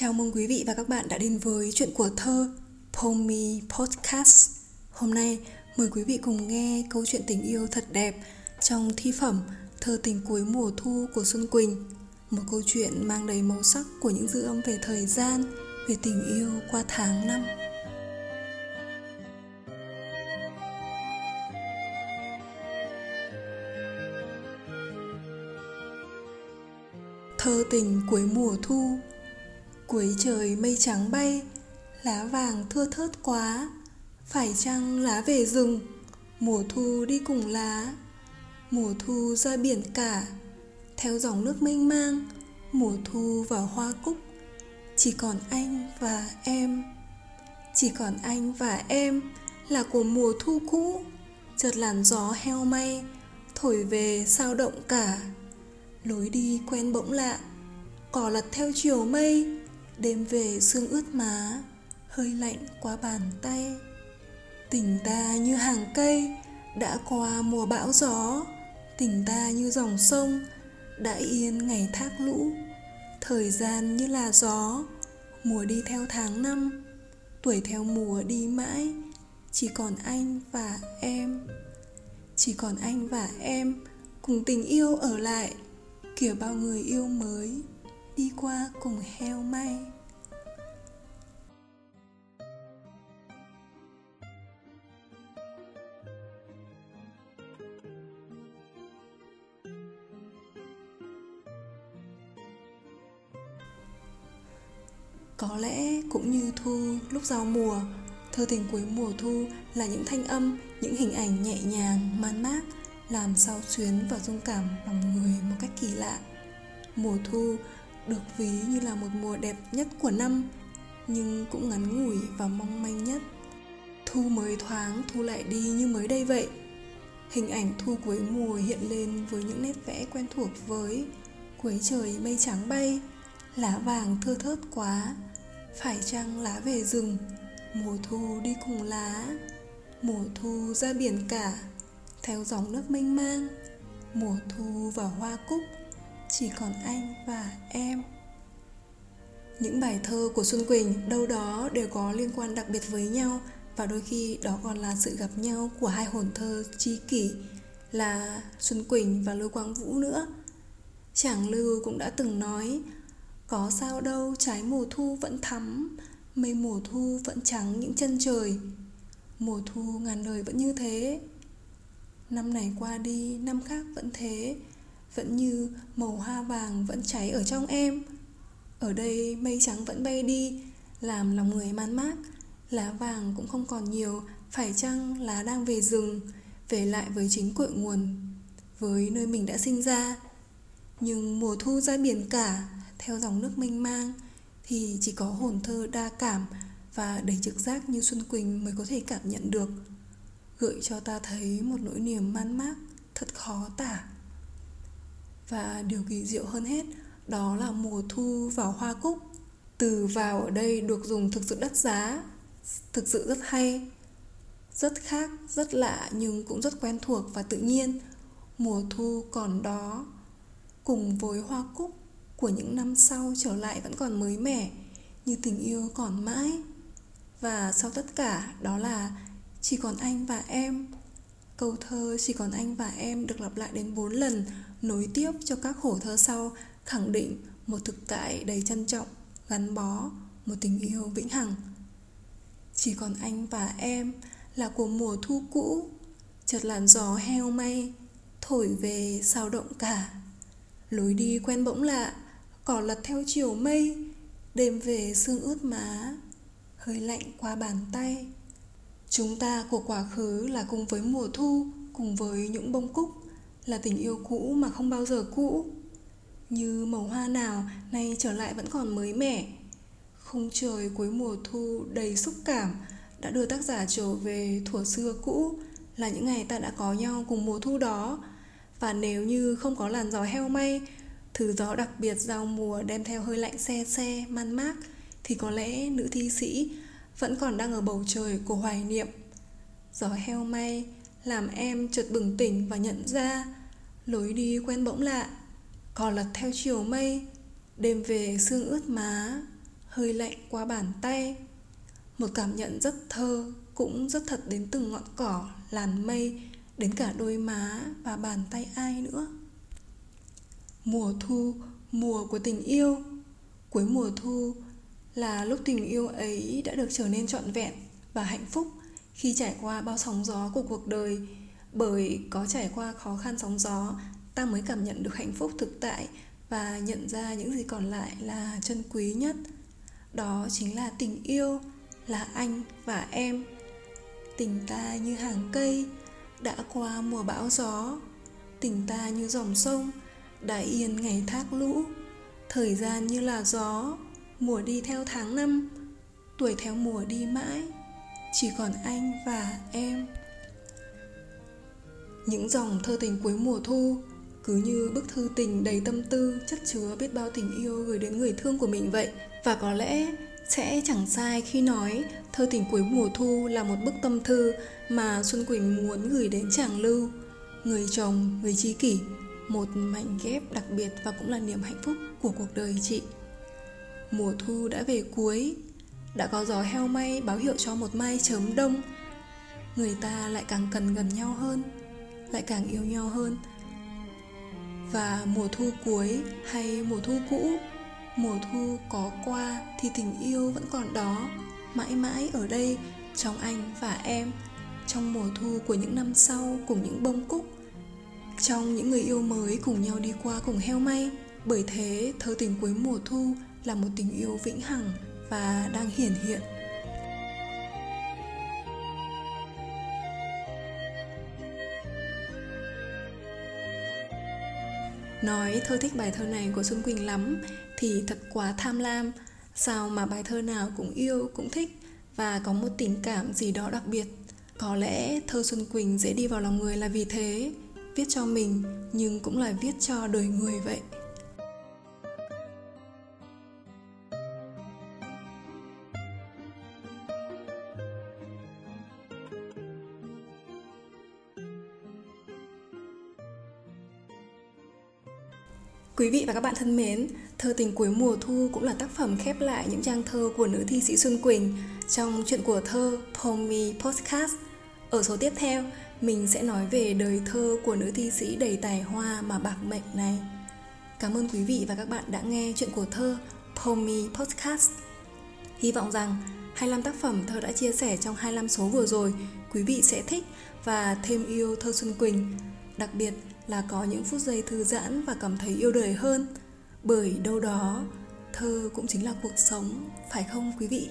Chào mừng quý vị và các bạn đã đến với chuyện của thơ Pomi Podcast. Hôm nay mời quý vị cùng nghe câu chuyện tình yêu thật đẹp trong thi phẩm Thơ tình cuối mùa thu của Xuân Quỳnh. Một câu chuyện mang đầy màu sắc của những dư âm về thời gian, về tình yêu qua tháng năm. Thơ tình cuối mùa thu Cuối trời mây trắng bay, Lá vàng thưa thớt quá. Phải chăng lá về rừng? Mùa thu đi cùng lá. Mùa thu ra biển cả, Theo dòng nước mênh mang. Mùa thu vào hoa cúc, Chỉ còn anh và em. Chỉ còn anh và em Là của mùa thu cũ. Chợt làn gió heo may, Thổi về sao động cả. Lối đi quen bỗng lạ cỏ lật theo chiều mây đêm về sương ướt má, hơi lạnh qua bàn tay. Tình ta như hàng cây, đã qua mùa bão gió. Tình ta như dòng sông, đã yên ngày thác lũ. Thời gian như là gió, mùa đi theo tháng năm. Tuổi theo mùa đi mãi, chỉ còn anh và em. Chỉ còn anh và em, cùng tình yêu ở lại. Kiểu bao người yêu mới đi qua cùng heo may. Có lẽ cũng như thu lúc giao mùa Thơ tình cuối mùa thu là những thanh âm, những hình ảnh nhẹ nhàng, man mác làm sao xuyến và dung cảm lòng người một cách kỳ lạ. Mùa thu được ví như là một mùa đẹp nhất của năm, nhưng cũng ngắn ngủi và mong manh nhất. Thu mới thoáng, thu lại đi như mới đây vậy. Hình ảnh thu cuối mùa hiện lên với những nét vẽ quen thuộc với cuối trời mây trắng bay, lá vàng thưa thớt quá. Phải chăng lá về rừng? Mùa thu đi cùng lá. Mùa thu ra biển cả, theo dòng nước mênh mang. Mùa thu và hoa cúc chỉ còn anh và em. Những bài thơ của xuân quỳnh đâu đó đều có liên quan đặc biệt với nhau và đôi khi đó còn là sự gặp nhau của hai hồn thơ tri kỷ là xuân quỳnh và lưu quang vũ nữa. Chàng lưu cũng đã từng nói có sao đâu trái mùa thu vẫn thắm mây mùa thu vẫn trắng những chân trời. Mùa thu ngàn đời vẫn như thế. Năm này qua đi, năm khác vẫn thế. Vẫn như màu hoa vàng vẫn cháy ở trong em. Ở đây mây trắng vẫn bay đi, Làm lòng người man mác. Lá vàng cũng không còn nhiều, Phải chăng lá đang về rừng, Về lại với chính cội nguồn, Với nơi mình đã sinh ra. Nhưng mùa thu ra biển cả, Theo dòng nước mênh mang, Thì chỉ có hồn thơ đa cảm Và đầy trực giác như Xuân Quỳnh mới có thể cảm nhận được. Gợi cho ta thấy một nỗi niềm man mác, thật khó tả và điều kỳ diệu hơn hết, đó là mùa thu vào hoa cúc. Từ vào ở đây được dùng thực sự đắt giá, thực sự rất hay, rất khác, rất lạ nhưng cũng rất quen thuộc và tự nhiên. Mùa thu còn đó, cùng với hoa cúc của những năm sau trở lại vẫn còn mới mẻ, như tình yêu còn mãi. Và sau tất cả, đó là chỉ còn anh và em Câu thơ Chỉ còn anh và em được lặp lại đến 4 lần, Nối tiếp cho các khổ thơ sau. Khẳng định một thực tại đầy trân trọng, Gắn bó, Một tình yêu vĩnh hằng. Chỉ còn anh và em Là của mùa thu cũ, Chợt làn gió heo may, Thổi về sao động cả. Lối đi quen bỗng lạ, Cỏ lật theo chiều mây, Đêm về sương ướt má, Hơi lạnh qua bàn tay. Chúng ta của quá khứ là cùng với mùa thu, cùng với những bông cúc, là tình yêu cũ mà không bao giờ cũ. Như màu hoa nào nay trở lại vẫn còn mới mẻ. Không trời cuối mùa thu đầy xúc cảm đã đưa tác giả trở về thuở xưa cũ là những ngày ta đã có nhau cùng mùa thu đó. Và nếu như không có làn gió heo may, thứ gió đặc biệt giao mùa đem theo hơi lạnh xe xe, man mác, thì có lẽ nữ thi sĩ vẫn còn đang ở bầu trời của hoài niệm. Gió heo may làm em chợt bừng tỉnh và nhận ra, lối đi quen bỗng lạ. Cò lật theo chiều mây, đêm về sương ướt má, hơi lạnh qua bàn tay. Một cảm nhận rất thơ cũng rất thật đến từng ngọn cỏ, làn mây, đến cả đôi má và bàn tay ai nữa. Mùa thu, mùa của tình yêu. Cuối mùa thu là lúc tình yêu ấy đã được trở nên trọn vẹn và hạnh phúc khi trải qua bao sóng gió của cuộc đời. Bởi có trải qua khó khăn sóng gió, ta mới cảm nhận được hạnh phúc thực tại và nhận ra những gì còn lại là chân quý nhất. Đó chính là tình yêu, là anh và em. Tình ta như hàng cây đã qua mùa bão gió. Tình ta như dòng sông đã yên ngày thác lũ. Thời gian như là gió mùa đi theo tháng năm tuổi theo mùa đi mãi chỉ còn anh và em những dòng thơ tình cuối mùa thu cứ như bức thư tình đầy tâm tư chất chứa biết bao tình yêu gửi đến người thương của mình vậy và có lẽ sẽ chẳng sai khi nói thơ tình cuối mùa thu là một bức tâm thư mà Xuân Quỳnh muốn gửi đến chàng Lưu, người chồng, người tri kỷ, một mảnh ghép đặc biệt và cũng là niềm hạnh phúc của cuộc đời chị. Mùa thu đã về cuối, đã có gió heo may báo hiệu cho một mai chớm đông. Người ta lại càng cần gần nhau hơn, lại càng yêu nhau hơn. Và mùa thu cuối hay mùa thu cũ mùa thu có qua thì tình yêu vẫn còn đó mãi mãi ở đây trong anh và em trong mùa thu của những năm sau cùng những bông cúc trong những người yêu mới cùng nhau đi qua cùng heo may bởi thế thơ tình cuối mùa thu là một tình yêu vĩnh hằng và đang hiển hiện. Nói thơ thích bài thơ này của Xuân Quỳnh lắm thì thật quá tham lam. Sao mà bài thơ nào cũng yêu, cũng thích và có một tình cảm gì đó đặc biệt? Có lẽ thơ Xuân Quỳnh dễ đi vào lòng người là vì thế. Viết cho mình nhưng cũng là viết cho đời người vậy. Quý vị và các bạn thân mến, Thơ tình cuối mùa thu cũng là tác phẩm khép lại những trang thơ của nữ thi sĩ Xuân Quỳnh trong chuyện của thơ Pomi Podcast. Ở số tiếp theo, mình sẽ nói về đời thơ của nữ thi sĩ đầy tài hoa mà bạc mệnh này. Cảm ơn quý vị và các bạn đã nghe chuyện của thơ Pomi Podcast. Hy vọng rằng 25 tác phẩm thơ đã chia sẻ trong 25 số vừa rồi, quý vị sẽ thích và thêm yêu thơ Xuân Quỳnh. Đặc biệt là có những phút giây thư giãn và cảm thấy yêu đời hơn. Bởi đâu đó, thơ cũng chính là cuộc sống, phải không quý vị?